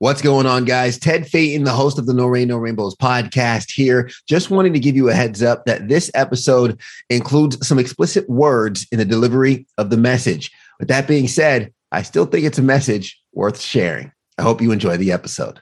What's going on, guys? Ted Phaeton, the host of the No Rain, No Rainbows podcast, here. Just wanting to give you a heads up that this episode includes some explicit words in the delivery of the message. With that being said, I still think it's a message worth sharing. I hope you enjoy the episode.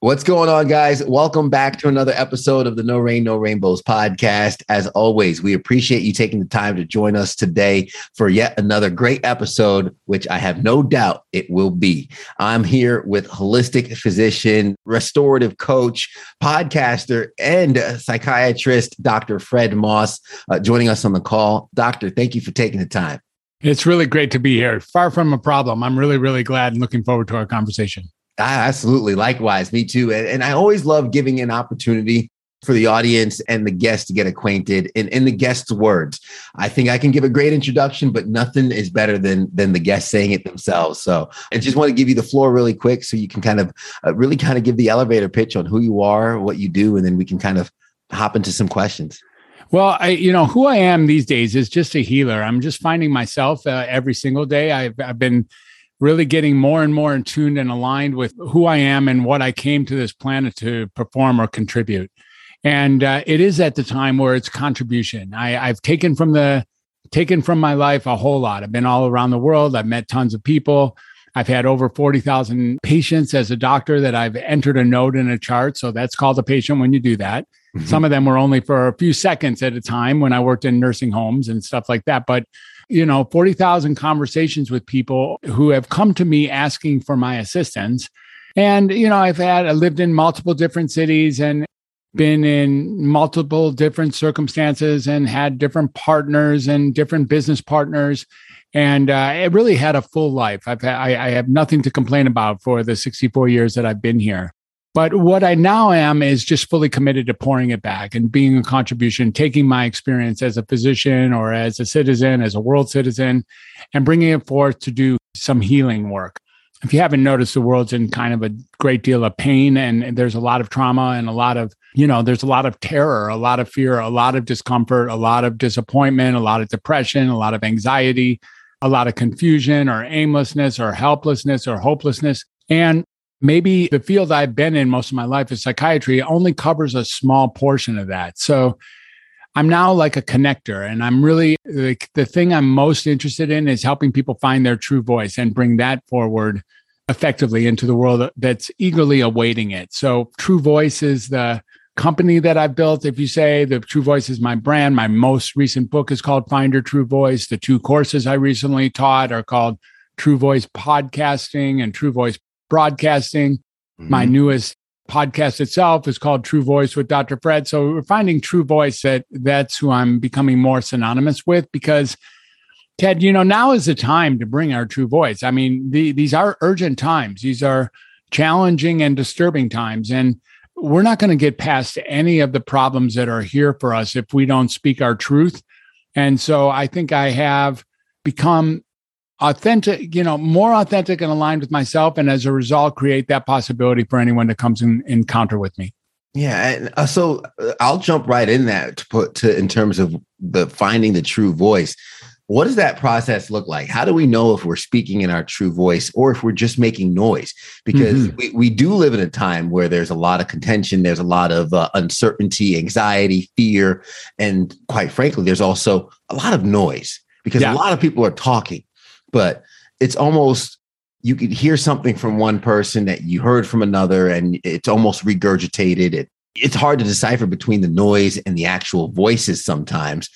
What's going on, guys? Welcome back to another episode of the No Rain, No Rainbows podcast. As always, we appreciate you taking the time to join us today for yet another great episode, which I have no doubt it will be. I'm here with holistic physician, restorative coach, podcaster, and psychiatrist, Dr. Fred Moss, uh, joining us on the call. Doctor, thank you for taking the time. It's really great to be here. Far from a problem. I'm really, really glad and looking forward to our conversation. Absolutely. Likewise, me too. And, and I always love giving an opportunity for the audience and the guests to get acquainted in, in the guest's words. I think I can give a great introduction, but nothing is better than than the guests saying it themselves. So I just want to give you the floor really quick so you can kind of uh, really kind of give the elevator pitch on who you are, what you do, and then we can kind of hop into some questions. Well, I, you know, who I am these days is just a healer. I'm just finding myself uh, every single day. I've, I've been really getting more and more in tuned and aligned with who I am and what I came to this planet to perform or contribute. And uh, it is at the time where it's contribution. I, I've taken from the taken from my life a whole lot. I've been all around the world. I've met tons of people. I've had over 40,000 patients as a doctor that I've entered a note in a chart. So that's called a patient when you do that. Mm-hmm. Some of them were only for a few seconds at a time when I worked in nursing homes and stuff like that. But you know, 40,000 conversations with people who have come to me asking for my assistance. And, you know, I've had, I lived in multiple different cities and been in multiple different circumstances and had different partners and different business partners. And uh, I really had a full life. I've had, I, I have nothing to complain about for the 64 years that I've been here. But what I now am is just fully committed to pouring it back and being a contribution, taking my experience as a physician or as a citizen, as a world citizen, and bringing it forth to do some healing work. If you haven't noticed, the world's in kind of a great deal of pain and there's a lot of trauma and a lot of, you know, there's a lot of terror, a lot of fear, a lot of discomfort, a lot of disappointment, a lot of depression, a lot of anxiety, a lot of confusion or aimlessness or helplessness or hopelessness. And maybe the field I've been in most of my life is psychiatry only covers a small portion of that. So I'm now like a connector and I'm really like the thing I'm most interested in is helping people find their true voice and bring that forward effectively into the world that's eagerly awaiting it. So True Voice is the company that I've built. If you say the True Voice is my brand, my most recent book is called Find Your True Voice. The two courses I recently taught are called True Voice Podcasting and True Voice broadcasting. Mm-hmm. My newest podcast itself is called True Voice with Dr. Fred. So we're finding True Voice that that's who I'm becoming more synonymous with because Ted, you know, now is the time to bring our true voice. I mean, the, these are urgent times. These are challenging and disturbing times. And we're not going to get past any of the problems that are here for us if we don't speak our truth. And so I think I have become authentic, you know, more authentic and aligned with myself. And as a result, create that possibility for anyone that comes in encounter with me. Yeah. And uh, so uh, I'll jump right in that to put to in terms of the finding the true voice. What does that process look like? How do we know if we're speaking in our true voice or if we're just making noise? Because mm-hmm. we, we do live in a time where there's a lot of contention, there's a lot of uh, uncertainty, anxiety, fear, and quite frankly, there's also a lot of noise because yeah. a lot of people are talking but it's almost you could hear something from one person that you heard from another and it's almost regurgitated. It, it's hard to decipher between the noise and the actual voices sometimes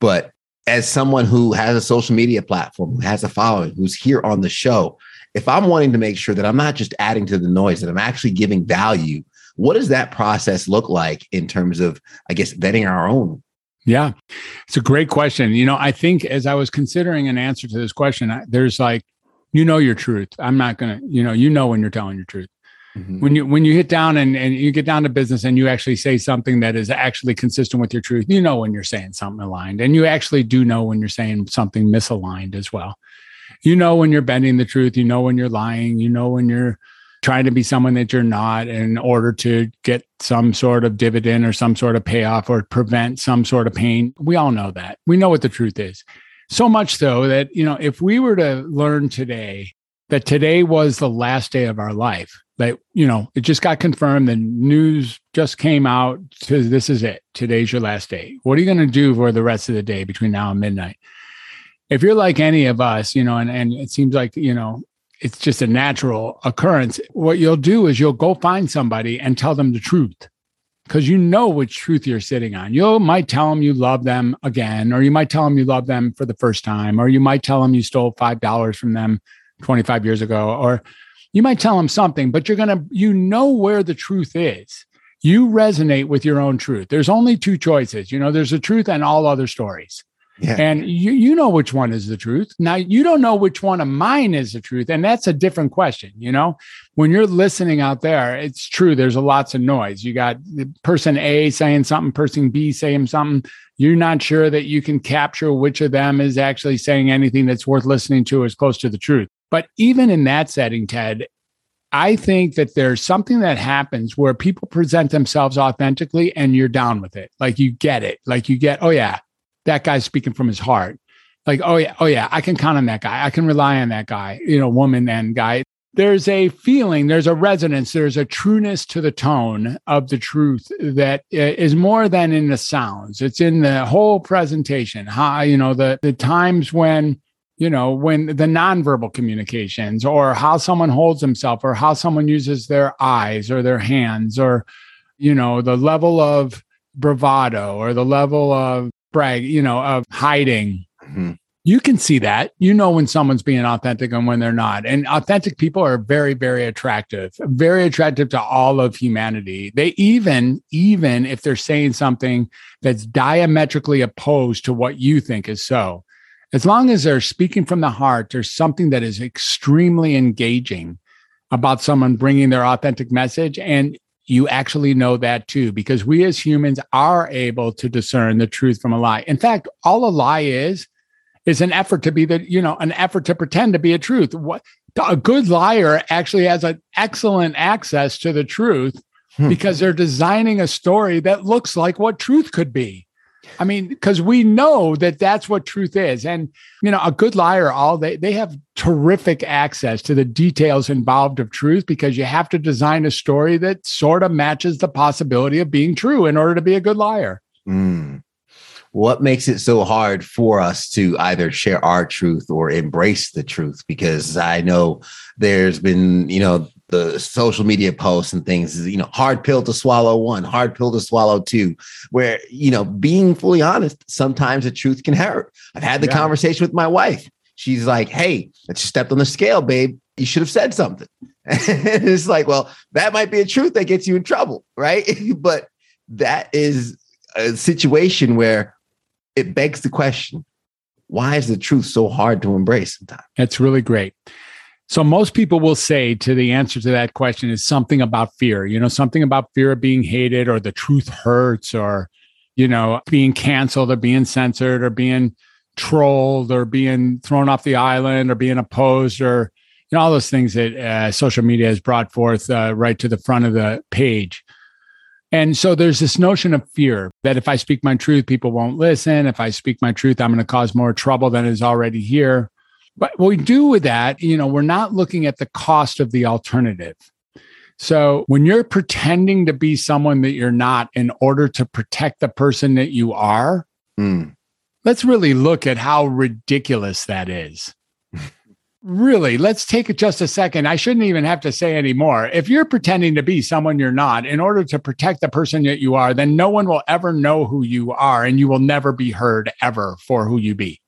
but as someone who has a social media platform who has a following who's here on the show if i'm wanting to make sure that i'm not just adding to the noise that i'm actually giving value what does that process look like in terms of i guess vetting our own yeah, it's a great question. You know, I think as I was considering an answer to this question, I, there's like, you know, your truth. I'm not going to, you know, you know when you're telling your truth. Mm-hmm. When you when you hit down and, and you get down to business and you actually say something that is actually consistent with your truth, you know when you're saying something aligned, and you actually do know when you're saying something misaligned as well. You know when you're bending the truth, you know when you're lying, you know when you're trying to be someone that you're not in order to get some sort of dividend or some sort of payoff or prevent some sort of pain. We all know that. We know what the truth is. So much so that, you know, if we were to learn today that today was the last day of our life, that, you know, it just got confirmed, the news just came out to this is it. Today's your last day. What are you going to do for the rest of the day between now and midnight? If you're like any of us, you know, and, and it seems like, you know, it's just a natural occurrence. What you'll do is you'll go find somebody and tell them the truth because you know which truth you're sitting on. You might tell them you love them again, or you might tell them you love them for the first time, or you might tell them you stole $5 from them 25 years ago, or you might tell them something, but you're going to, you know where the truth is. You resonate with your own truth. There's only two choices. You know, there's a truth and all other stories. Yeah. And you you know which one is the truth. Now you don't know which one of mine is the truth, and that's a different question. You know, when you're listening out there, it's true. There's a lots of noise. You got person A saying something, person B saying something. You're not sure that you can capture which of them is actually saying anything that's worth listening to, as close to the truth. But even in that setting, Ted, I think that there's something that happens where people present themselves authentically, and you're down with it. Like you get it. Like you get, oh yeah that guy's speaking from his heart. Like, oh yeah, oh yeah, I can count on that guy. I can rely on that guy, you know, woman and guy. There's a feeling, there's a resonance, there's a trueness to the tone of the truth that uh, is more than in the sounds. It's in the whole presentation. How, you know, the the times when you know, when the nonverbal communications or how someone holds himself or how someone uses their eyes or their hands or, you know, the level of bravado or the level of brag, you know, of hiding. Mm-hmm. You can see that. You know when someone's being authentic and when they're not. And authentic people are very, very attractive, very attractive to all of humanity. They even, even if they're saying something that's diametrically opposed to what you think is so, as long as they're speaking from the heart, there's something that is extremely engaging about someone bringing their authentic message. And you actually know that too, because we as humans are able to discern the truth from a lie. In fact, all a lie is, is an effort to be the, you know, an effort to pretend to be a truth. What a good liar actually has an excellent access to the truth hmm. because they're designing a story that looks like what truth could be. I mean, because we know that that's what truth is. And, you know, a good liar, all they, they have terrific access to the details involved of truth because you have to design a story that sort of matches the possibility of being true in order to be a good liar. Mm. What makes it so hard for us to either share our truth or embrace the truth? Because I know there's been, you know, the social media posts and things is you know hard pill to swallow one hard pill to swallow two where you know being fully honest sometimes the truth can hurt. I've had the yeah. conversation with my wife. She's like hey i just stepped on the scale babe. You should have said something. And it's like well that might be a truth that gets you in trouble right? But that is a situation where it begs the question why is the truth so hard to embrace sometimes? That's really great so most people will say to the answer to that question is something about fear, you know, something about fear of being hated or the truth hurts or, you know, being canceled or being censored or being trolled or being thrown off the island or being opposed or, you know, all those things that uh, social media has brought forth uh, right to the front of the page. And so there's this notion of fear that if I speak my truth, people won't listen. If I speak my truth, I'm going to cause more trouble than is already here. But what we do with that, you know, we're not looking at the cost of the alternative. So when you're pretending to be someone that you're not in order to protect the person that you are, mm. let's really look at how ridiculous that is. really, let's take it just a second. I shouldn't even have to say anymore. If you're pretending to be someone you're not in order to protect the person that you are, then no one will ever know who you are and you will never be heard ever for who you be.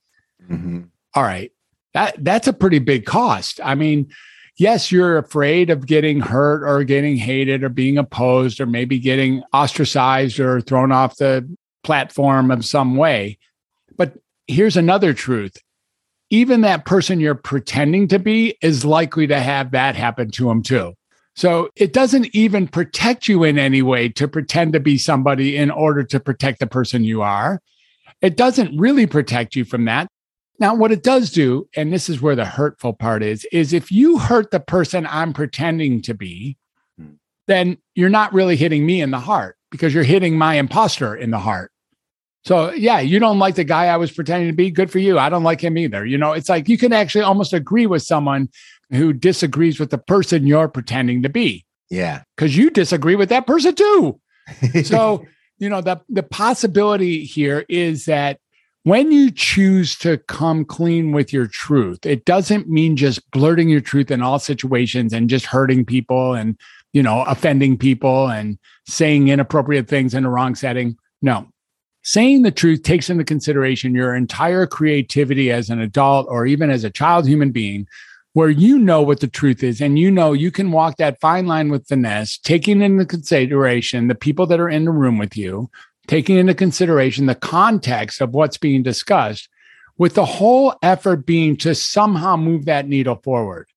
Mm-hmm. All right that that's a pretty big cost. I mean, yes, you're afraid of getting hurt or getting hated or being opposed or maybe getting ostracized or thrown off the platform of some way. But here's another truth. Even that person you're pretending to be is likely to have that happen to them too. So it doesn't even protect you in any way to pretend to be somebody in order to protect the person you are. It doesn't really protect you from that Now, what it does do, and this is where the hurtful part is, is if you hurt the person I'm pretending to be, hmm. then you're not really hitting me in the heart because you're hitting my imposter in the heart. So, yeah, you don't like the guy I was pretending to be. Good for you. I don't like him either. You know, it's like you can actually almost agree with someone who disagrees with the person you're pretending to be. Yeah. Because you disagree with that person too. so, you know, the, the possibility here is that when you choose to come clean with your truth, it doesn't mean just blurting your truth in all situations and just hurting people and, you know, offending people and saying inappropriate things in the wrong setting. No. Saying the truth takes into consideration your entire creativity as an adult or even as a child human being where you know what the truth is and you know you can walk that fine line with finesse, taking into consideration the people that are in the room with you, taking into consideration the context of what's being discussed, with the whole effort being to somehow move that needle forward.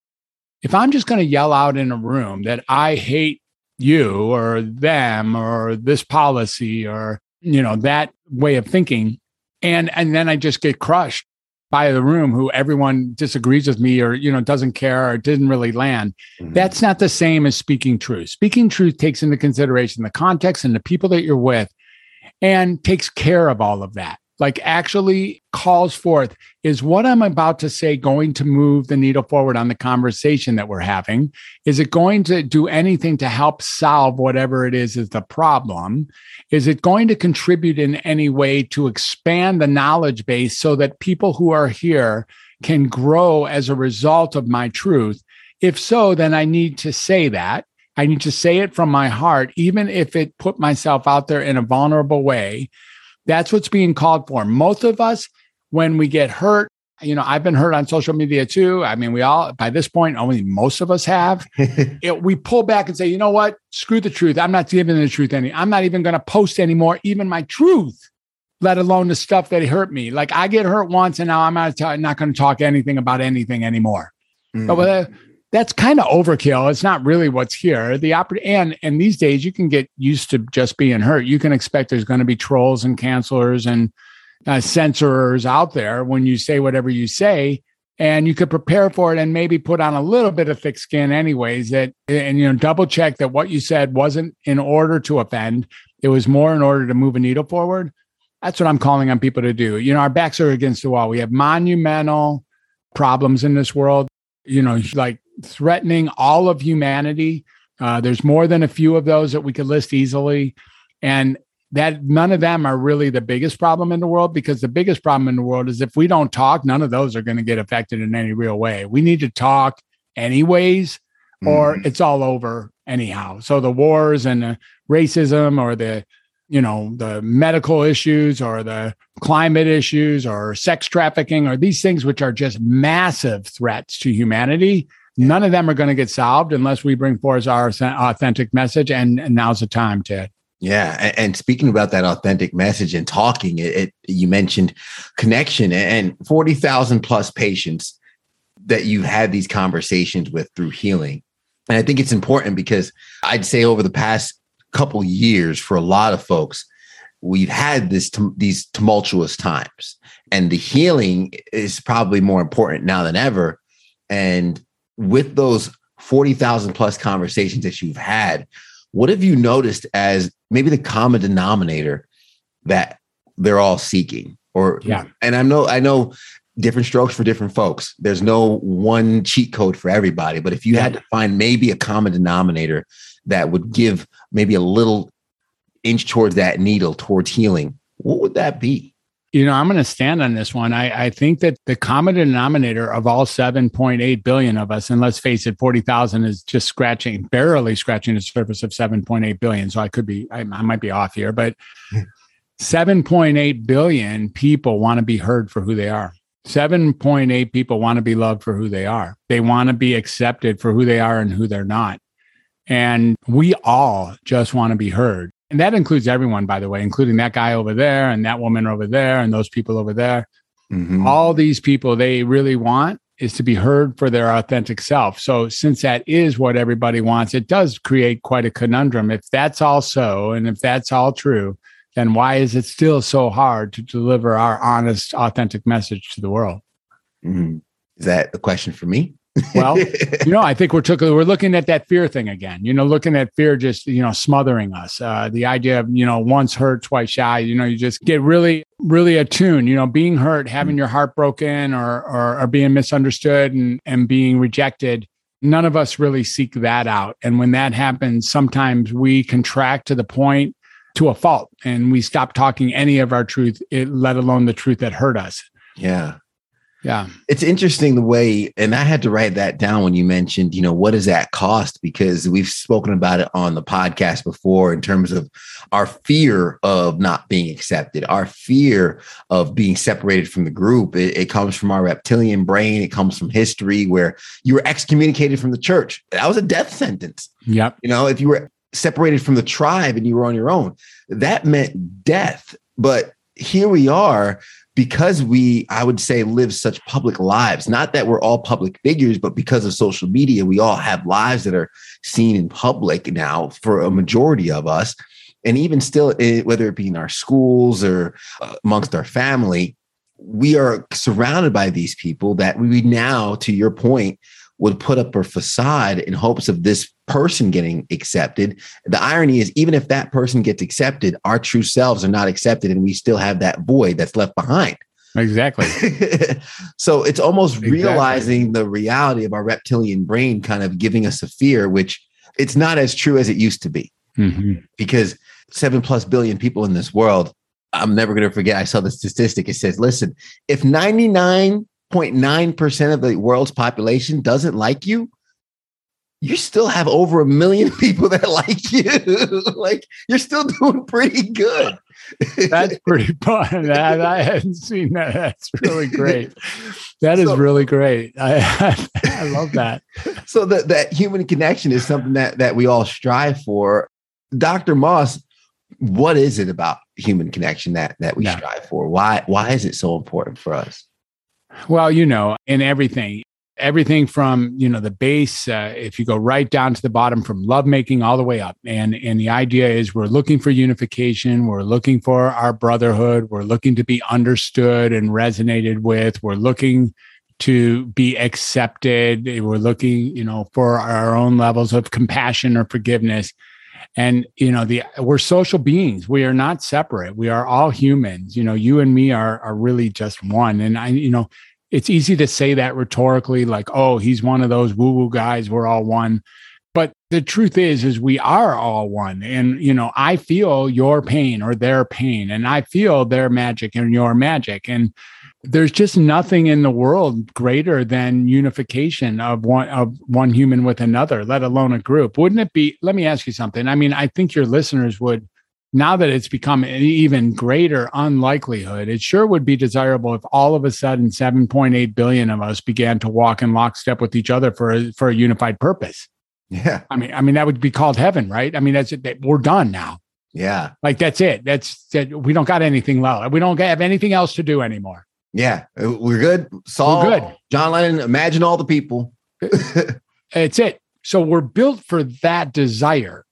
If I'm just going to yell out in a room that I hate you or them or this policy or you know that way of thinking and and then I just get crushed by the room who everyone disagrees with me or you know doesn't care or didn't really land mm-hmm. that's not the same as speaking truth speaking truth takes into consideration the context and the people that you're with and takes care of all of that like actually calls forth is what I'm about to say going to move the needle forward on the conversation that we're having? Is it going to do anything to help solve whatever it is is the problem? Is it going to contribute in any way to expand the knowledge base so that people who are here can grow as a result of my truth? If so, then I need to say that. I need to say it from my heart, even if it put myself out there in a vulnerable way that's what's being called for. Most of us, when we get hurt, you know, I've been hurt on social media too. I mean, we all, by this point, only most of us have. it, we pull back and say, you know what? Screw the truth. I'm not giving the truth any. I'm not even going to post anymore, even my truth, let alone the stuff that hurt me. Like I get hurt once and now I'm not, not going to talk anything about anything anymore. Mm. But uh, that's kind of overkill. It's not really what's here. The oper- and and these days you can get used to just being hurt. You can expect there's going to be trolls and cancelers and uh, censorers out there when you say whatever you say, and you could prepare for it and maybe put on a little bit of thick skin, anyways. That and you know double check that what you said wasn't in order to offend. It was more in order to move a needle forward. That's what I'm calling on people to do. You know, our backs are against the wall. We have monumental problems in this world. You know, like threatening all of humanity. Uh, there's more than a few of those that we could list easily. And that none of them are really the biggest problem in the world because the biggest problem in the world is if we don't talk, none of those are going to get affected in any real way. We need to talk anyways, or mm. it's all over anyhow. So the wars and the racism or the you know the medical issues or the climate issues or sex trafficking or these things which are just massive threats to humanity None of them are going to get solved unless we bring forth our authentic message. And, and now's the time, Ted. Yeah, and, and, speaking about that authentic message and talking, it, it you mentioned connection and forty thousand plus patients that you've had these conversations with through healing, and I think it's important because I'd say over the past couple years, for a lot of folks, we've had this these tumultuous times, and the healing is probably more important now than ever. And with those 40,000 plus conversations that you've had, what have you noticed as maybe the common denominator that they're all seeking? Or yeah, and I know I know different strokes for different folks. There's no one cheat code for everybody, but if you yeah. had to find maybe a common denominator that would give maybe a little inch towards that needle towards healing, what would that be? You know, I'm going to stand on this one. I, I think that the common denominator of all 7.8 billion of us, and let's face it, 40,000 is just scratching, barely scratching the surface of 7.8 billion. So I could be, I, I might be off here, but hmm. 7.8 billion people want to be heard for who they are. 7.8 people want to be loved for who they are. They want to be accepted for who they are and who they're not. And we all just want to be heard. And that includes everyone, by the way, including that guy over there and that woman over there and those people over there. Mm-hmm. All these people they really want is to be heard for their authentic self. So, since that is what everybody wants, it does create quite a conundrum. If that's all so, and if that's all true, then why is it still so hard to deliver our honest, authentic message to the world? Mm-hmm. Is that a question for me? Well, you know, I think we're took, we're looking at that fear thing again. You know, looking at fear just you know smothering us. Uh, the idea of you know once hurt, twice shy. You know, you just get really really attuned. You know, being hurt, having your heart broken, or or, or being misunderstood and and being rejected. None of us really seek that out. And when that happens, sometimes we contract to the point to a fault and we stop talking any of our truth, it, let alone the truth that hurt us. Yeah. Yeah. It's interesting the way, and I had to write that down when you mentioned, you know, what does that cost? Because we've spoken about it on the podcast before in terms of our fear of not being accepted, our fear of being separated from the group. It, it comes from our reptilian brain, it comes from history where you were excommunicated from the church. That was a death sentence. Yep. You know, if you were separated from the tribe and you were on your own, that meant death. But here we are because we, I would say, live such public lives, not that we're all public figures, but because of social media, we all have lives that are seen in public now for a majority of us. And even still, eh, whether it be in our schools or uh, amongst our family, we are surrounded by these people that we now, to your point, would put up a facade in hopes of this person getting accepted. The irony is, even if that person gets accepted, our true selves are not accepted, and we still have that void that's left behind. Exactly. so it's almost exactly. realizing the reality of our reptilian brain kind of giving us a fear, which it's not as true as it used to be. Mm-hmm. Because seven plus billion people in this world, I'm never going to forget. I saw the statistic. It says, listen, if 99.9% of the world's population doesn't like you, you still have over a million people that like you. like you're still doing pretty good. That's pretty fun. That, I hadn't seen that. That's really great. That is so, really great. I, I, I love that. So that that human connection is something that that we all strive for. Dr. Moss, what is it about human connection that that we strive for? Why why is it so important for us? Well, you know, in everything, everything from you know the base uh, if you go right down to the bottom from lovemaking all the way up. And and the idea is we're looking for unification. We're looking for our brotherhood. We're looking to be understood and resonated with. We're looking to be accepted. We're looking you know for our own levels of compassion or forgiveness and you know the we're social beings we are not separate we are all humans you know you and me are are really just one and i you know it's easy to say that rhetorically, like, oh, he's one of those woo woo guys. We're all one. But the truth is, is we are all one. And, you know, I feel your pain or their pain, and I feel their magic and your magic. And there's just nothing in the world greater than unification of one of one human with another, let alone a group. Wouldn't it be? Let me ask you something. I mean, I think your listeners would now that it's become an even greater unlikelihood, it sure would be desirable if all of a sudden 7.8 billion of us began to walk in lockstep with each other for a, for a unified purpose. Yeah. I mean, I mean, that would be called heaven, right? I mean, that's it. We're done now. Yeah. Like that's it. That's that. We don't got anything left. We don't have anything else to do anymore. Yeah. Uh, we're good. Saul, we're good. John Lennon, imagine all the people. it's it. So we're built for that desire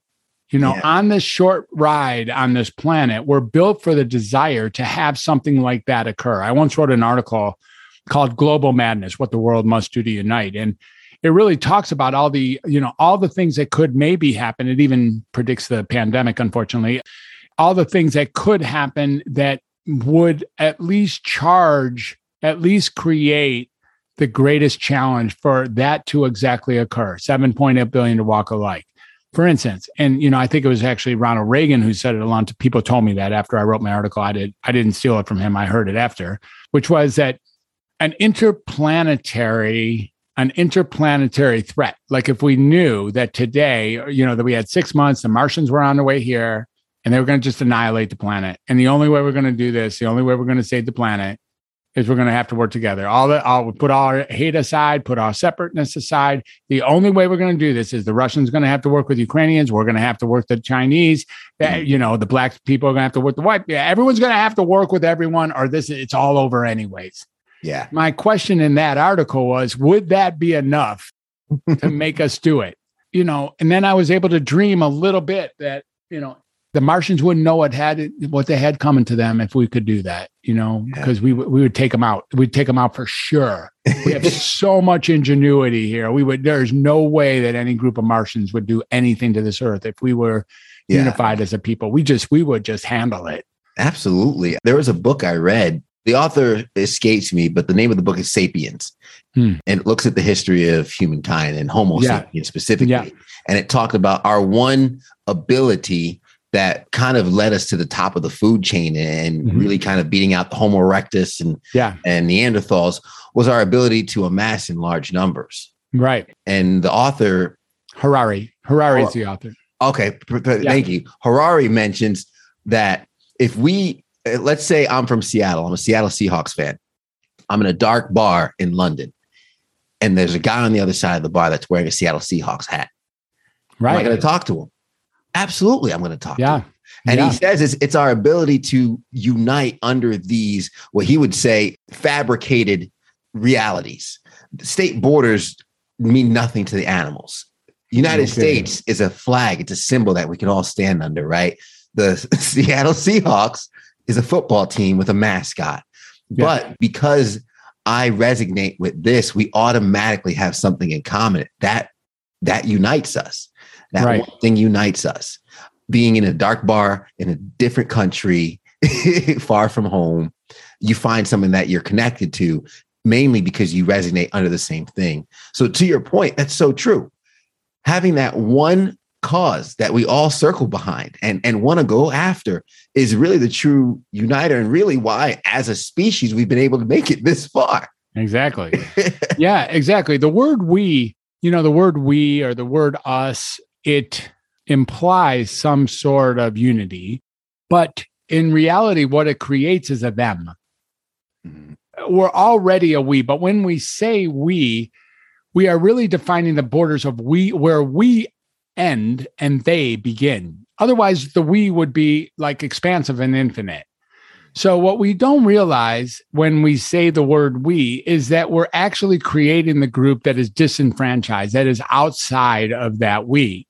you know, yeah. on this short ride on this planet, we're built for the desire to have something like that occur. I once wrote an article called Global Madness What the World Must Do to Unite. And it really talks about all the, you know, all the things that could maybe happen. It even predicts the pandemic, unfortunately, all the things that could happen that would at least charge, at least create the greatest challenge for that to exactly occur 7.8 billion to walk alike for instance, and you know, I think it was actually Ronald Reagan who said it a lot. People told me that after I wrote my article. I did. I didn't steal it from him. I heard it after, which was that an interplanetary an interplanetary threat. Like if we knew that today, you know, that we had six months, the Martians were on their way here, and they were going to just annihilate the planet. And the only way we're going to do this, the only way we're going to save the planet, is we're going to have to work together. All that, all we put all our hate aside, put our separateness aside. The only way we're going to do this is the Russians going to have to work with Ukrainians. We're going to have to work the Chinese. Mm-hmm. You know, the black people are going to have to work with the white. Yeah, everyone's going to have to work with everyone, or this it's all over anyways. Yeah. My question in that article was, would that be enough to make us do it? You know, and then I was able to dream a little bit that you know the Martians wouldn't know what had what they had coming to them if we could do that, you know, Yeah. because we would- we would take them out. We'd take them out for sure. We have so much ingenuity here. We would. There's no way that any group of Martians would do anything to this Earth if we were Yeah. unified as a people. We just we would just handle it. Absolutely. There was a book I read. The author escapes me, but the name of the book is Sapiens. Hmm. And it looks at the history of humankind and Homo Yeah. sapiens specifically. Yeah. And it talked about our one ability that kind of led us to the top of the food chain and Mhm. really kind of beating out the Homo erectus and, Yeah, and Neanderthals was our ability to amass in large numbers. right. And the author Harari. Harari is the author. Okay, p- p- Yeah. thank you. Harari mentions that if we, uh, let's say I'm from Seattle, I'm a Seattle Seahawks fan. I'm in a dark bar in London, and there's a guy on the other side of the bar that's wearing a Seattle Seahawks hat. Right. I Right. going to talk to him? Absolutely, I'm going to talk. Yeah. him. And yeah. he says it's, it's our ability to unite under these, what he would say, fabricated realities. State borders mean nothing to the animals. United Okay. States is a flag, it's a symbol that we can all stand under, right? The Seattle Seahawks is a football team with a mascot. Yeah. But because I resonate with this, we automatically have something in common. That that unites us. That Right. one thing unites us. Being in a dark bar in a different country, far from home, you find something that you're connected to, mainly because you resonate under the same thing. So, to your point, that's so true. Having that one cause that we all circle behind and, and want to go after is really the true uniter, and really why, as a species, we've been able to make it this far. Exactly. yeah, exactly. The word we, you know, the word we or the word us, it implies some sort of unity, but in reality, what it creates is a them. Mhm. We're already a we, but when we say we, we are really defining the borders of we, where we end and they begin. Otherwise, the we would be like expansive and infinite. So, what we don't realize when we say the word we is that we're actually creating the group that is disenfranchised, that is outside of that we.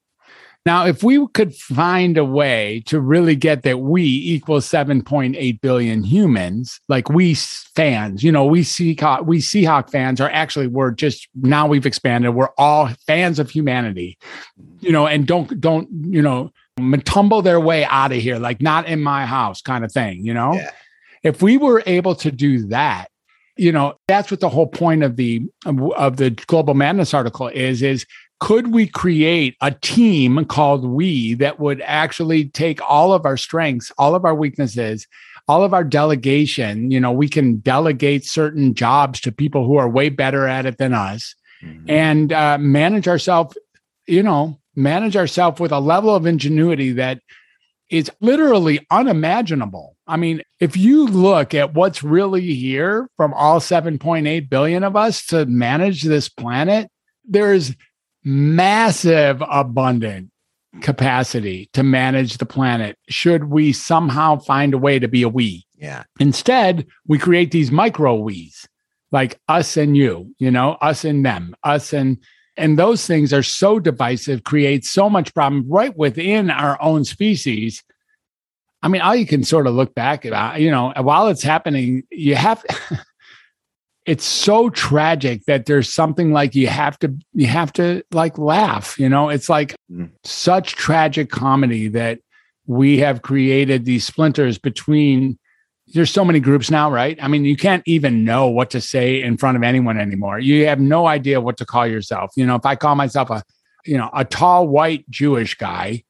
Now, if we could find a way to really get that we equals 7.8 billion humans, like we fans, you know, we Seahawk, we Seahawk fans are actually, we're just now we've expanded. We're all fans of humanity, you know, and don't, don't, you know, tumble their way out of here, like not in my house kind of thing, you know? Yeah. If we were able to do that, you know, that's what the whole point of the of the Global Madness article is is could we create a team called we that would actually take all of our strengths, all of our weaknesses, all of our delegation, you know, we can delegate certain jobs to people who are way better at it than us and uh, manage ourselves, you know, manage ourselves with a level of ingenuity that is literally unimaginable. I mean, if you look at what's really here from all 7.8 billion of us to manage this planet, there's massive abundant capacity to manage the planet should we somehow find a way to be a we. Yeah. Instead, we create these micro we's like us and you, you know, us and them, us and and those things are so divisive, create so much problem right within our own species. I mean, all you can sort of look back at, uh, you know, while it's happening, you have it's so tragic that there's something like you have to you have to like laugh, you know, it's like Mm. such tragic comedy that we have created these splinters between there's so many groups now, right? I mean, you can't even know what to say in front of anyone anymore. You have no idea what to call yourself. You know, if I call myself a, you know, a tall white Jewish guy,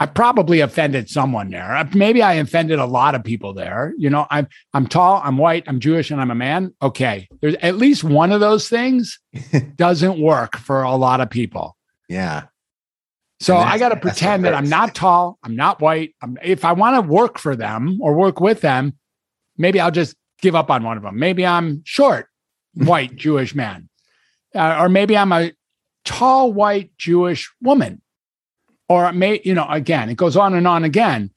I probably offended someone there. Uh, Maybe I offended a lot of people there. You know, I'm I'm tall, I'm white, I'm Jewish, and I'm a man. Okay, there's at least one of those things doesn't work for a lot of people. Yeah. So I got to pretend that I'm not tall, I'm not white. I'm, if I want to work for them or work with them, maybe I'll just give up on one of them. Maybe I'm short, white Jewish man, uh, or maybe I'm a tall white Jewish woman, or it may you know again it goes on and on again.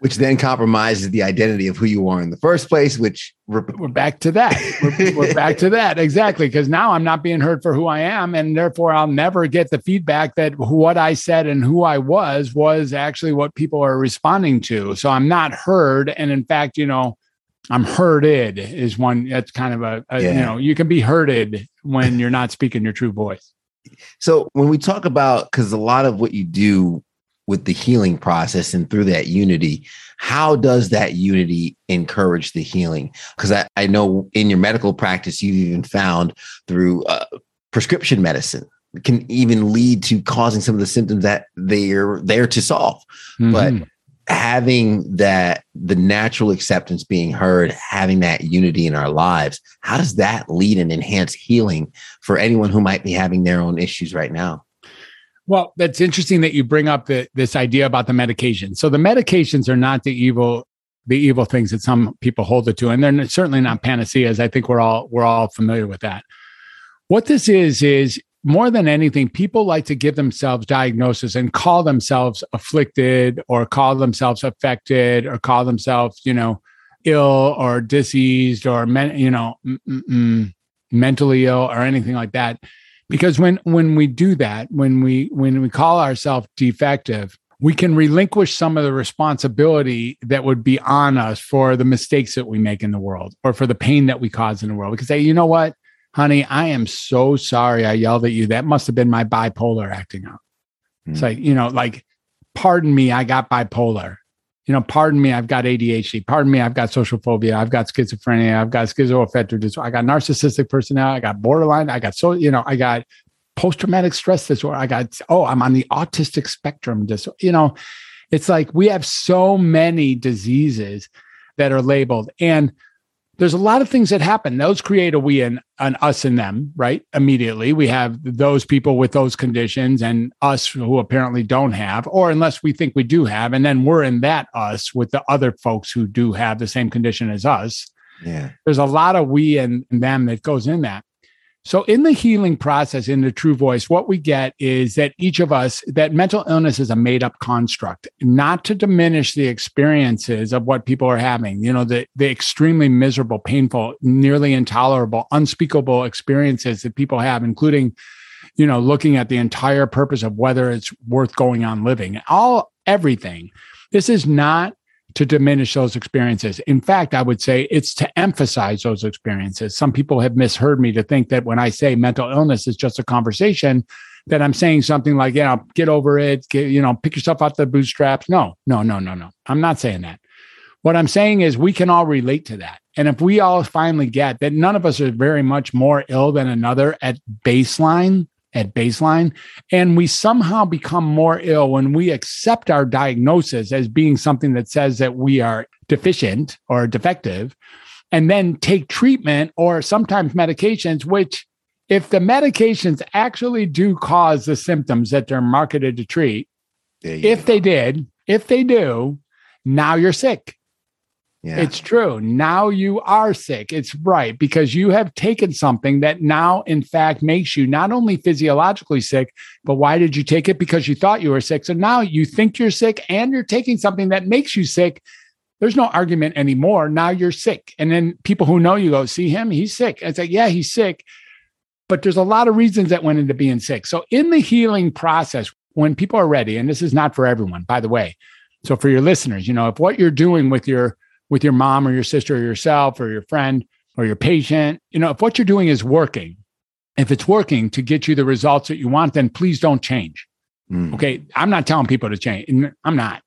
which then compromises the identity of who you are in the first place which we're, we're back to that. We're, we're back to that. Exactly. Because now i'm not being heard for who i am and therefore i'll never get the feedback that what i said and who i was was actually what people are responding to. So i'm not heard and in fact you know i'm herded is one that's kind of a, a yeah. you know you can be herded when you're not speaking your true voice so when we talk about because a lot of what you do with the healing process and through that unity how does that unity encourage the healing because I, I know in your medical practice you've even found through uh, prescription medicine can even lead to causing some of the symptoms that they're there to solve mm-hmm. but having that the natural acceptance being heard having that unity in our lives how does that lead and enhance healing for anyone who might be having their own issues right now well, that's interesting that you bring up the, this idea about the medications. So the medications are not the evil, the evil things that some people hold it to, and they're certainly not panaceas. I think we're all we're all familiar with that. What this is is more than anything, people like to give themselves diagnosis and call themselves afflicted or call themselves affected or call themselves, you know, ill or diseased or men, you know, mentally ill or anything like that. Because when when we do that when we when we call ourselves defective we can relinquish some of the responsibility that would be on us for the mistakes that we make in the world or for the pain that we cause in the world. We can say you know what honey i am so sorry i yelled at you that must have been my bipolar acting out mm. it's like you know like pardon me i got bipolar you know, pardon me, I've got ADHD. Pardon me, I've got social phobia. I've got schizophrenia. I've got schizoaffective disorder. I got narcissistic personality. I got borderline. I got so, you know, I got post traumatic stress disorder. I got, oh, I'm on the autistic spectrum disorder. You know, it's like we have so many diseases that are labeled. And there's a lot of things that happen. Those create a we and an us and them, right? Immediately, we have those people with those conditions and us who apparently don't have, or unless we think we do have, and then we're in that us with the other folks who do have the same condition as us. Yeah. There's a lot of we and them that goes in that. So, in the healing process, in the true voice, what we get is that each of us, that mental illness is a made up construct, not to diminish the experiences of what people are having, you know, the, the extremely miserable, painful, nearly intolerable, unspeakable experiences that people have, including, you know, looking at the entire purpose of whether it's worth going on living, all everything. This is not to diminish those experiences. In fact, I would say it's to emphasize those experiences. Some people have misheard me to think that when I say mental illness is just a conversation, that I'm saying something like, you know, get over it, get, you know, pick yourself out the bootstraps. No, no, no, no, no. I'm not saying that. What I'm saying is we can all relate to that. And if we all finally get that none of us are very much more ill than another at baseline, at baseline. And we somehow become more ill when we accept our diagnosis as being something that says that we are deficient or defective, and then take treatment or sometimes medications, which, if the medications actually do cause the symptoms that they're marketed to treat, if go. they did, if they do, now you're sick. Yeah. It's true. Now you are sick. It's right because you have taken something that now, in fact, makes you not only physiologically sick, but why did you take it? Because you thought you were sick. So now you think you're sick and you're taking something that makes you sick. There's no argument anymore. Now you're sick. And then people who know you go, see him, he's sick. It's like, yeah, he's sick. But there's a lot of reasons that went into being sick. So in the healing process, when people are ready, and this is not for everyone, by the way. So for your listeners, you know, if what you're doing with your with your mom or your sister or yourself or your friend or your patient, you know, if what you're doing is working, if it's working to get you the results that you want, then please don't change. Mm. Okay. I'm not telling people to change. I'm not.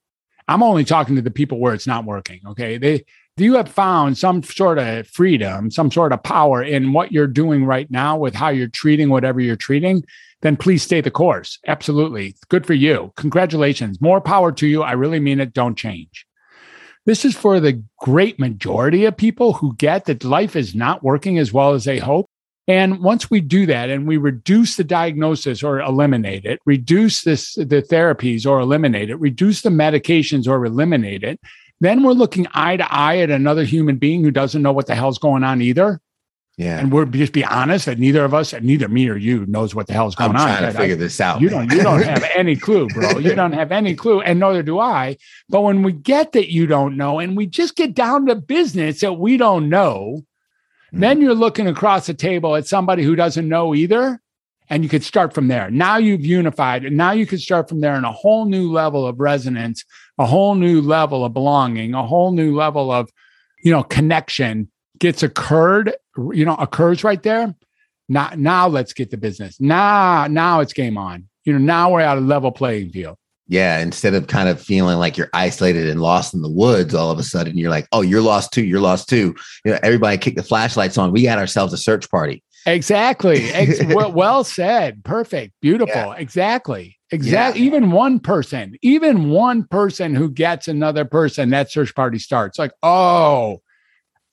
I'm only talking to the people where it's not working. Okay. They, you have found some sort of freedom, some sort of power in what you're doing right now with how you're treating whatever you're treating, then please stay the course. Absolutely. Good for you. Congratulations. More power to you. I really mean it. Don't change. This is for the great majority of people who get that life is not working as well as they hope. And once we do that and we reduce the diagnosis or eliminate it, reduce this, the therapies or eliminate it, reduce the medications or eliminate it, then we're looking eye to eye at another human being who doesn't know what the hell's going on either. Yeah. And we're just be honest that neither of us, and neither me or you, knows what the hell is going on. I'm on. trying to I- figure this out. you man. don't you don't have any clue, bro. You don't have any clue, and neither do I. But when we get that you don't know, and we just get down to business that we don't know, Mhm. then you're looking across the table at somebody who doesn't know either. And you could start from there. Now you've unified, and now you can start from there in a whole new level of resonance, a whole new level of belonging, a whole new level of, you know, connection gets occurred, you know, occurs right there. Now, now let's get the business. Now, now it's game on. You know, now we're at a level playing field. Yeah, instead of kind of feeling like you're isolated and lost in the woods, all of a sudden you're like, "Oh, you're lost too. You're lost too." You know, everybody kick the flashlights on. We got ourselves a search party. Exactly. Ex- well, well said. Perfect. Beautiful. Exactly. Exactly. Yeah. Even one person, even one person who gets another person, that search party starts. Like, oh,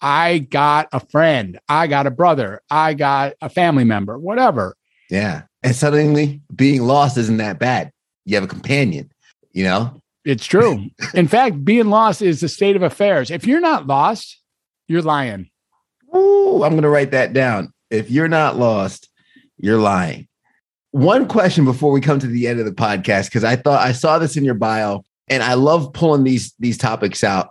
I got a friend. I got a brother. I got a family member, whatever. Yeah, and suddenly being lost isn't that bad. You have a companion. You know. It's true. In fact, being lost is the state of affairs. If you're not lost, you're lying. Ooh, I'm going to write that down. If you're not lost, you're lying. One question before we come to the end of the podcast, because I thought I saw this in your bio, and I love pulling these these topics out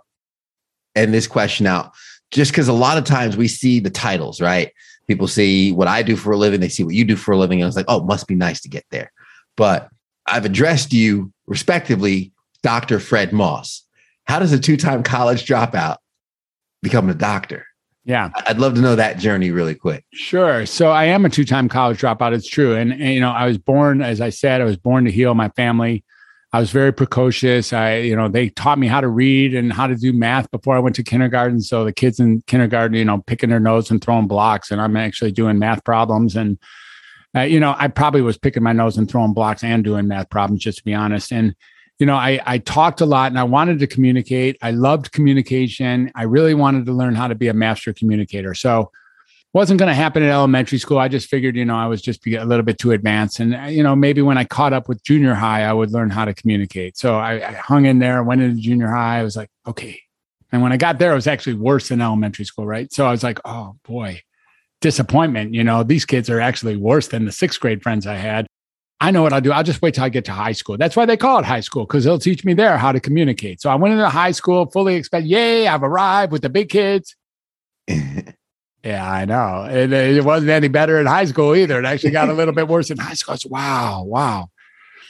and this question out, just because a lot of times we see the titles, right? People see what I do for a living, they see what you do for a living, and it's like, oh, it must be nice to get there. But I've addressed you respectively, Dr. Fred Moss. How does a two-time college dropout become a doctor? Yeah. I'd love to know that journey really quick. Sure. So I am a two-time college dropout. It's true. And, and, you know, I was born, as I said, I was born to heal my family. I was very precocious. I, you know, they taught me how to read and how to do math before I went to kindergarten. So the kids in kindergarten, you know, picking their nose and throwing blocks, and I'm actually doing math problems. And uh, you know, I probably was picking my nose and throwing blocks and doing math problems, just to be honest. And you know, I I talked a lot and I wanted to communicate. I loved communication. I really wanted to learn how to be a master communicator. So wasn't going to happen at elementary school. I just figured, you know, I was just a little bit too advanced, and uh, you know, maybe when I caught up with junior high, I would learn how to communicate. So I, I hung in there, went into junior high. I was like, okay. And when I got there, it was actually worse than elementary school, right? So I was like, oh boy, disappointment. You know, these kids are actually worse than the sixth grade friends I had. I know what I'll do. I'll just wait till I get to high school. That's why they call it high school because they'll teach me there how to communicate. So I went into high school fully expect, yay, I've arrived with the big kids. Yeah, I know. It, it wasn't any better in high school either. It actually got a little bit worse in high school. It's, wow, wow.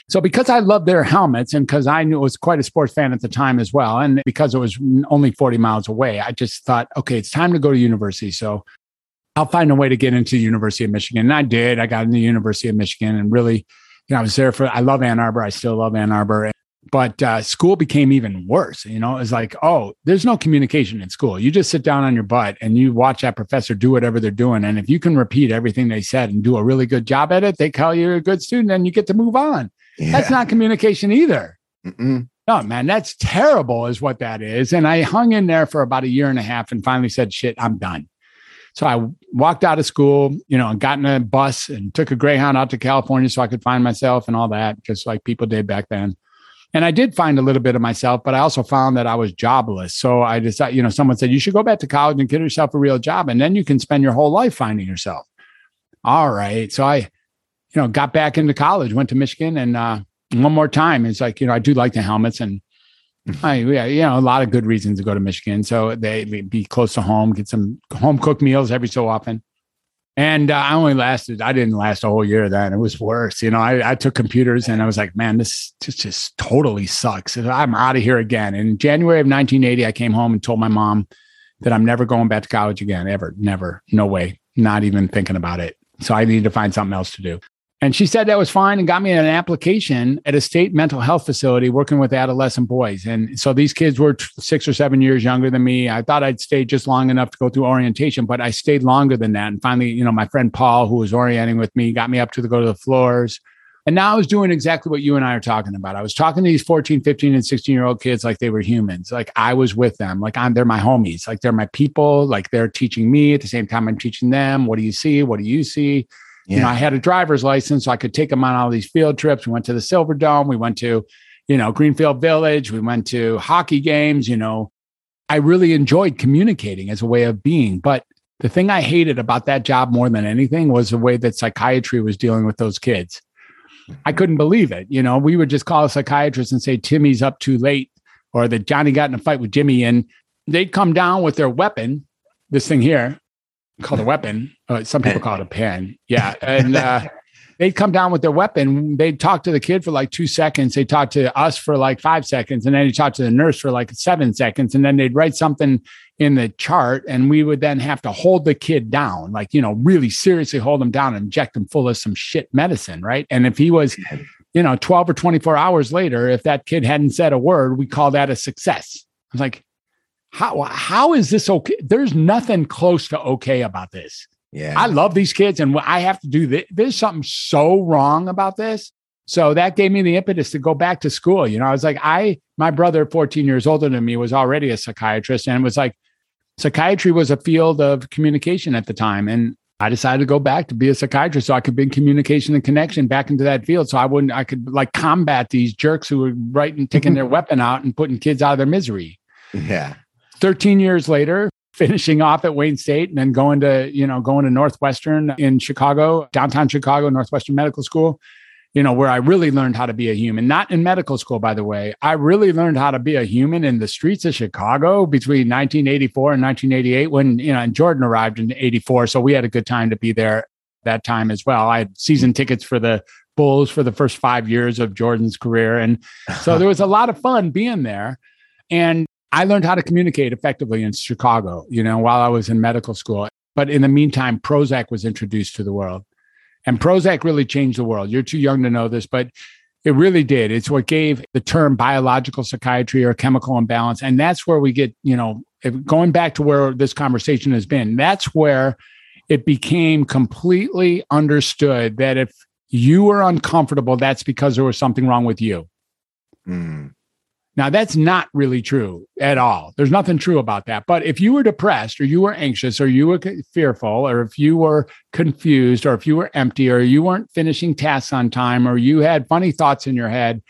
So because I loved their helmets and because I knew was quite a sports fan at the time as well, and because it was only 40 miles away, I just thought, okay, it's time to go to university. So I'll find a way to get into the University of Michigan. And I did. I got into the University of Michigan and really, you know, I was there for, I love Ann Arbor. I still love Ann Arbor. But uh, school became even worse. You know, it's like, oh, there's no communication in school. You just sit down on your butt and you watch that professor do whatever they're doing. And if you can repeat everything they said and do a really good job at it, they call you a good student and you get to move on. Yeah. That's not communication either. Mm-mm. No, man, that's terrible, is what that is. And I hung in there for about a year and a half and finally said, shit, I'm done. So I walked out of school, you know, and got in a bus and took a Greyhound out to California so I could find myself and all that, just like people did back then. And I did find a little bit of myself, but I also found that I was jobless. So I decided, you know, someone said, you should go back to college and get yourself a real job. And then you can spend your whole life finding yourself. All right. So I, you know, got back into college, went to Michigan and, uh, one more time, it's like, you know, I do like the helmets and I, yeah, you know, a lot of good reasons to go to Michigan. So they be close to home, get some home cooked meals every so often. And uh, I only lasted, I didn't last a whole year then. It was worse. You know, I, I took computers and I was like, man, this just, just totally sucks. I'm out of here again. In January of 1980, I came home and told my mom that I'm never going back to college again, ever, never, no way, not even thinking about it. So I needed to find something else to do. And she said that was fine and got me an application at a state mental health facility working with adolescent boys. And so these kids were six or seven years younger than me. I thought I'd stay just long enough to go through orientation, but I stayed longer than that. And finally, you know, my friend Paul, who was orienting with me, got me up to the, go to the floors. And now I was doing exactly what you and I are talking about. I was talking to these 14, 15, and 16 year old kids like they were humans. Like I was with them. Like I'm, they're my homies. Like they're my people. Like they're teaching me at the same time I'm teaching them. What do you see? What do you see? Yeah. You know, I had a driver's license, so I could take them on all these field trips. We went to the Silverdome. We went to, you know, Greenfield Village. We went to hockey games. You know, I really enjoyed communicating as a way of being. But the thing I hated about that job more than anything was the way that psychiatry was dealing with those kids. I mm-hmm. couldn't believe it. You know, we would just call a psychiatrist and say, Timmy's up too late, or that Johnny got in a fight with Jimmy, and they'd come down with their weapon, this thing here, called a weapon. Uh, some people call it a pen. Yeah. And uh, they'd come down with their weapon. They'd talk to the kid for like two seconds. They'd talk to us for like five seconds. And then he'd talk to the nurse for like seven seconds. And then they'd write something in the chart. And we would then have to hold the kid down, like, you know, really seriously hold him down and inject him full of some shit medicine. Right. And if he was, you know, 12 or 24 hours later, if that kid hadn't said a word, we call that a success. I was like, how, how is this okay? There's nothing close to okay about this. Yeah. I love these kids and I have to do this. There's something so wrong about this. So that gave me the impetus to go back to school. You know, I was like, I, my brother, 14 years older than me, was already a psychiatrist and was like, psychiatry was a field of communication at the time. And I decided to go back to be a psychiatrist so I could bring communication and connection back into that field. So I wouldn't, I could like combat these jerks who were writing, taking their weapon out and putting kids out of their misery. Yeah. 13 years later, finishing off at Wayne State and then going to, you know, going to Northwestern in Chicago, downtown Chicago, Northwestern Medical School, you know, where I really learned how to be a human, not in medical school, by the way. I really learned how to be a human in the streets of Chicago between 1984 and 1988 when, you know, and Jordan arrived in 84. So we had a good time to be there that time as well. I had season tickets for the Bulls for the first five years of Jordan's career. And so there was a lot of fun being there. And I learned how to communicate effectively in Chicago, you know, while I was in medical school. But in the meantime, Prozac was introduced to the world. And Prozac really changed the world. You're too young to know this, but it really did. It's what gave the term biological psychiatry or chemical imbalance. And that's where we get, you know, going back to where this conversation has been, that's where it became completely understood that if you were uncomfortable, that's because there was something wrong with you. Mm. Now, that's not really true at all. There's nothing true about that. But if you were depressed or you were anxious or you were fearful or if you were confused or if you were empty or you weren't finishing tasks on time or you had funny thoughts in your head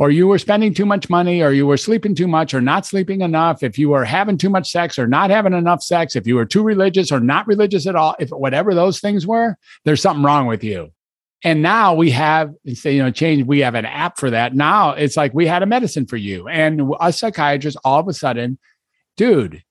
or you were spending too much money or you were sleeping too much or not sleeping enough, if you were having too much sex or not having enough sex, if you were too religious or not religious at all, if whatever those things were, there's something wrong with you. And now we have, you know, change. We have an app for that. Now it's like we had a medicine for you. And a psychiatrist all of a sudden, dude,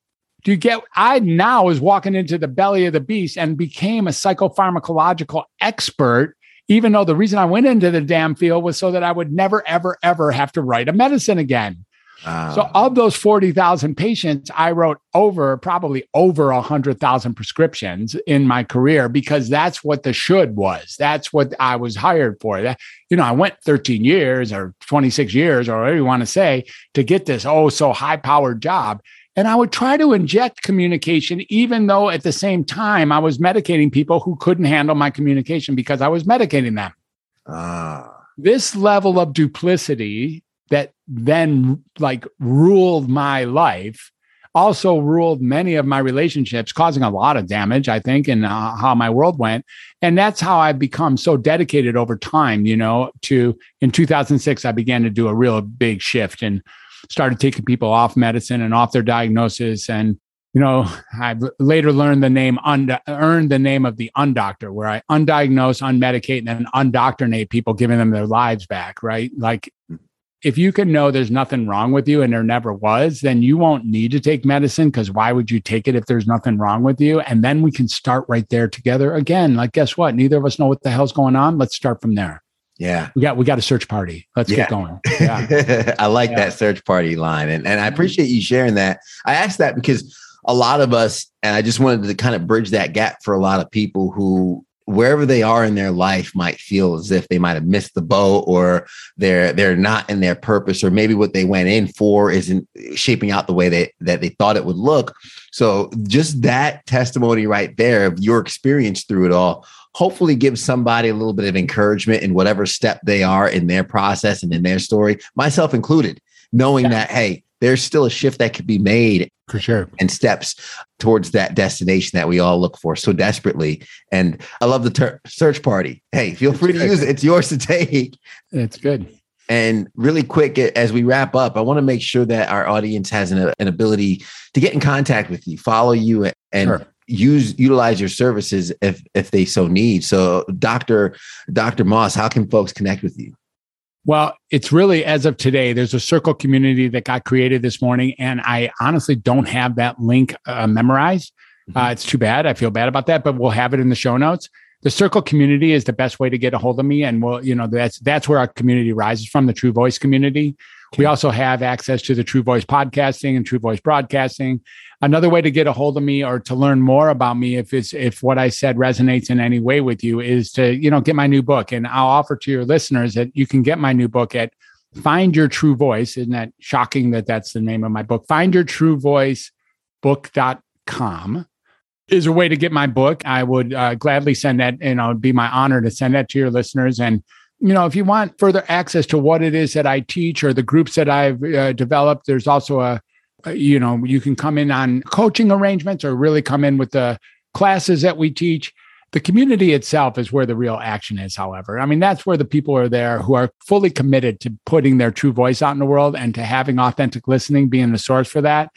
do you get? I now was walking into the belly of the beast and became a psychopharmacological expert, even though the reason I went into the damn field was so that I would never, ever, ever have to write a medicine again. Uh, So of those 40,000 patients, I wrote over probably over 100,000 prescriptions in my career because that's what the should was. That's what I was hired for. That, you know, I went 13 years or 26 years or whatever you want to say to get this oh so high powered job. And I would try to inject communication, even though at the same time I was medicating people who couldn't handle my communication because I was medicating them. ah, This level of duplicity that then like ruled my life also ruled many of my relationships causing a lot of damage i think in uh, how my world went. And that's how i've become so dedicated over time you know to in 2006 i began to do a real big shift and started taking people off medicine and off their diagnosis. And you know I've later learned the name und- earned the name of the undoctor where i undiagnose unmedicate and then undoctrinate people giving them their lives back right? Like if you can know there's nothing wrong with you and there never was, then you won't need to take medicine because why would you take it if there's nothing wrong with you? And then we can start right there together again. Like, guess what? Neither of us know what the hell's going on. Let's start from there. yeah. We got we got a search party. Let's Yeah. get going. Yeah. I like Yeah. that search party line. And, and I mm-hmm. appreciate you sharing that. I asked that because a lot of us, and I just wanted to kind of bridge that gap for a lot of people who wherever they are in their life might feel as if they might have missed the boat or they're they're not in their purpose or maybe what they went in for isn't shaping out the way they that they thought it would look so just that testimony right there of your experience through it all hopefully gives somebody a little bit of encouragement in whatever step they are in their process and in their story myself included knowing Yeah. that hey there's still a shift that could be made For sure. and steps towards that destination that we all look for so desperately. And I love the ter- search party. Hey, feel free to use it. It's yours to take. It's good. And really quick, as we wrap up, I want to make sure that our audience has an, an ability to get in contact with you, follow you, and Sure. use utilize your services if if they so need. So, Doctor Doctor Moss, how can folks connect with you? Well, it's really as of today, there's a circle community that got created this morning, and I honestly don't have that link uh, memorized. Mm-hmm. Uh, it's too bad. I feel bad about that, but we'll have it in the show notes. The circle community is the best way to get a hold of me, and we'll, you know, that's that's where our community rises from, the True Voice community. We also have access to the True Voice podcasting and True Voice broadcasting. Another way to get a hold of me or to learn more about me, if it's if what I said resonates in any way with you, is to you know get my new book. And I'll offer to your listeners that you can get my new book at Find Your True Voice. Isn't that shocking that that's the name of my book? Find Your True Voice book.com is a way to get my book. I would uh, gladly send that, and know, it'd be my honor to send that to your listeners. And you know, if you want further access to what it is that I teach or the groups that I've uh, developed, there's also a, Uh, you know, you can come in on coaching arrangements or really come in with the classes that we teach. The community itself is where the real action is, however. I mean, that's where the people are there who are fully committed to putting their true voice out in the world and to having authentic listening being the source for that.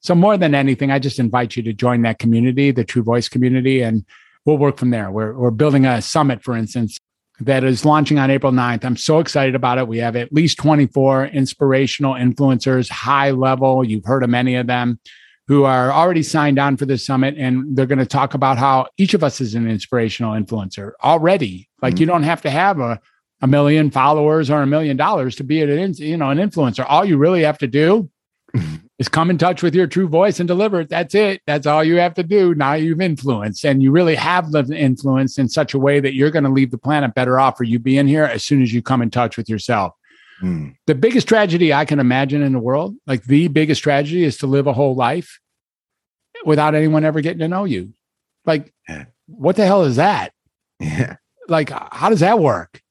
So, more than anything, I just invite you to join that community, the True Voice community, and we'll work from there. We're, we're building a summit, for instance, that is launching on April 9th. I'm so excited about it. We have at least 24 inspirational influencers, high level. You've heard of many of them who are already signed on for this summit. And they're going to talk about how each of us is an inspirational influencer already. Like mm-hmm. you don't have to have a, a million followers or a million dollars to be an, you know, an influencer. All you really have to do is come in touch with your true voice and deliver it. That's it. That's all you have to do. Now you've influenced and you really have lived influence in such a way that you're going to leave the planet better off for you being here as soon as you come in touch with yourself. Hmm. The biggest tragedy I can imagine in the world, like the biggest tragedy, is to live a whole life without anyone ever getting to know you. Like, what the hell is that? Yeah. Like, how does that work?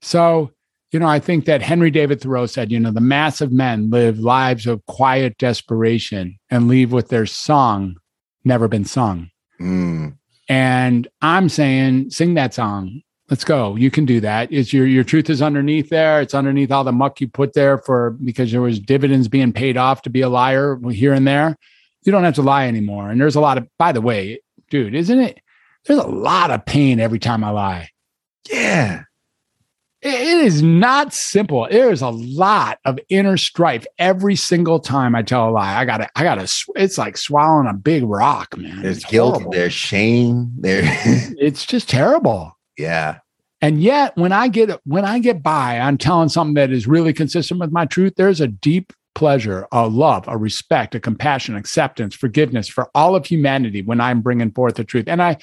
So, you know, I think that Henry David Thoreau said, you know, the mass of men live lives of quiet desperation and leave with their song never been sung. Mm. And I'm saying, sing that song. Let's go. You can do that. Is your your truth is underneath there. It's underneath all the muck you put there for because there was dividends being paid off to be a liar here and there. You don't have to lie anymore. And there's a lot of, by the way, dude, isn't it? There's a lot of pain every time I lie. Yeah it is not simple. There is a lot of inner strife every single time I tell a lie. I gotta, I gotta. It's like swallowing a big rock, man. There's it's guilt, horrible. there's shame, there. it's just terrible. Yeah. And yet, when I get when I get by on telling something that is really consistent with my truth, there's a deep pleasure, a love, a respect, a compassion, acceptance, forgiveness for all of humanity when I'm bringing forth the truth. And I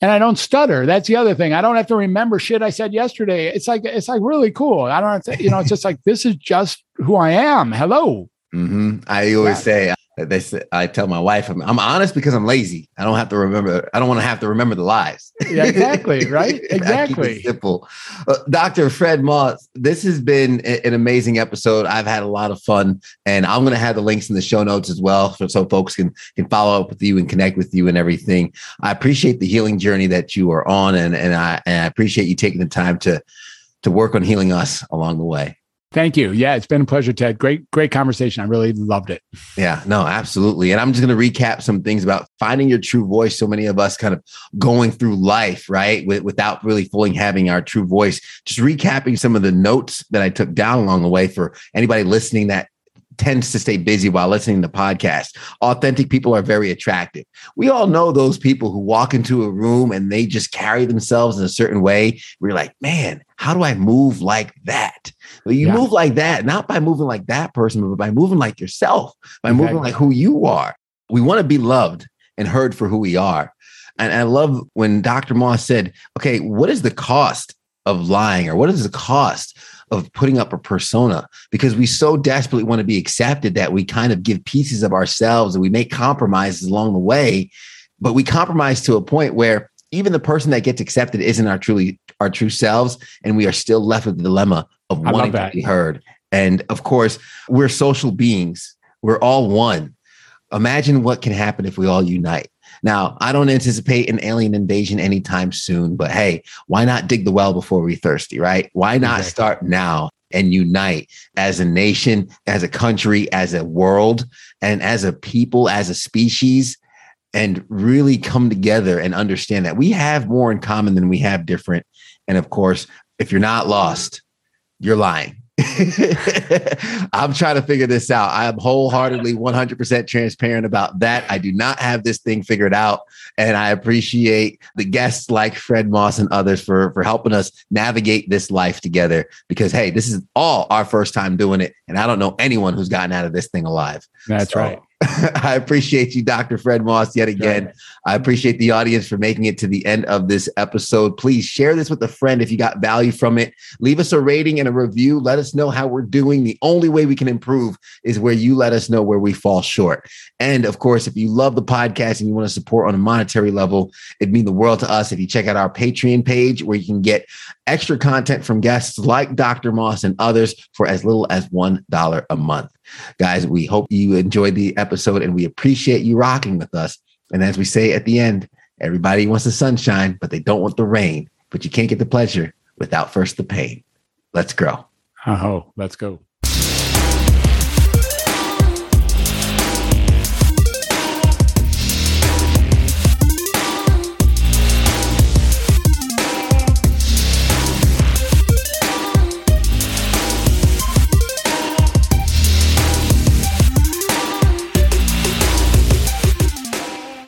and I don't stutter. That's the other thing. I don't have to remember shit I said yesterday. It's like it's like really cool. I don't have to, you know, it's just like this is just who I am. Hello. Mm-hmm. I always yeah. say they say, I tell my wife I'm, I'm, honest because I'm lazy. I don't have to remember. I don't want to have to remember the lies. Yeah, exactly. Right. Exactly. simple. Uh, Dr. Fred Moss, this has been a, an amazing episode. I've had a lot of fun, and I'm going to have the links in the show notes as well, so, so folks can can follow up with you and connect with you and everything. I appreciate the healing journey that you are on, and and I, and I appreciate you taking the time to to work on healing us along the way. Thank you. Yeah, it's been a pleasure, Ted. Great, great conversation. I really loved it. Yeah, no, absolutely. And I'm just going to recap some things about finding your true voice. So many of us kind of going through life, right, with, without really fully having our true voice. Just recapping some of the notes that I took down along the way for anybody listening that tends to stay busy while listening to podcasts. Authentic people are very attractive. We all know those people who walk into a room and they just carry themselves in a certain way. We're like, man, how do I move like that? Well, you yeah. move like that, not by moving like that person, but by moving like yourself, by moving like who you are. We want to be loved and heard for who we are. And I love when Dr. Moss said, okay, what is the cost of lying or what is the cost of putting up a persona because we so desperately want to be accepted that we kind of give pieces of ourselves and we make compromises along the way. But we compromise to a point where even the person that gets accepted isn't our truly our true selves and we are still left with the dilemma of wanting to be heard. And of course we're social beings. We're all one. Imagine what can happen if we all unite now, I don't anticipate an alien invasion anytime soon, but hey, why not dig the well before we're thirsty, right? Why not exactly. start now and unite as a nation, as a country, as a world, and as a people, as a species, and really come together and understand that we have more in common than we have different. And of course, if you're not lost, you're lying. I'm trying to figure this out. I am wholeheartedly 100% transparent about that. I do not have this thing figured out. And I appreciate the guests like Fred Moss and others for, for helping us navigate this life together because, hey, this is all our first time doing it. And I don't know anyone who's gotten out of this thing alive. That's so, right. I appreciate you, Dr. Fred Moss, yet again. Sure. I appreciate the audience for making it to the end of this episode. Please share this with a friend if you got value from it. Leave us a rating and a review. Let us know how we're doing. The only way we can improve is where you let us know where we fall short. And of course, if you love the podcast and you want to support on a monetary level, it'd mean the world to us if you check out our Patreon page where you can get extra content from guests like Dr. Moss and others for as little as $1 a month. Guys, we hope you enjoyed the episode and we appreciate you rocking with us. And as we say at the end, everybody wants the sunshine, but they don't want the rain. But you can't get the pleasure without first the pain. Let's grow. Oh, let's go.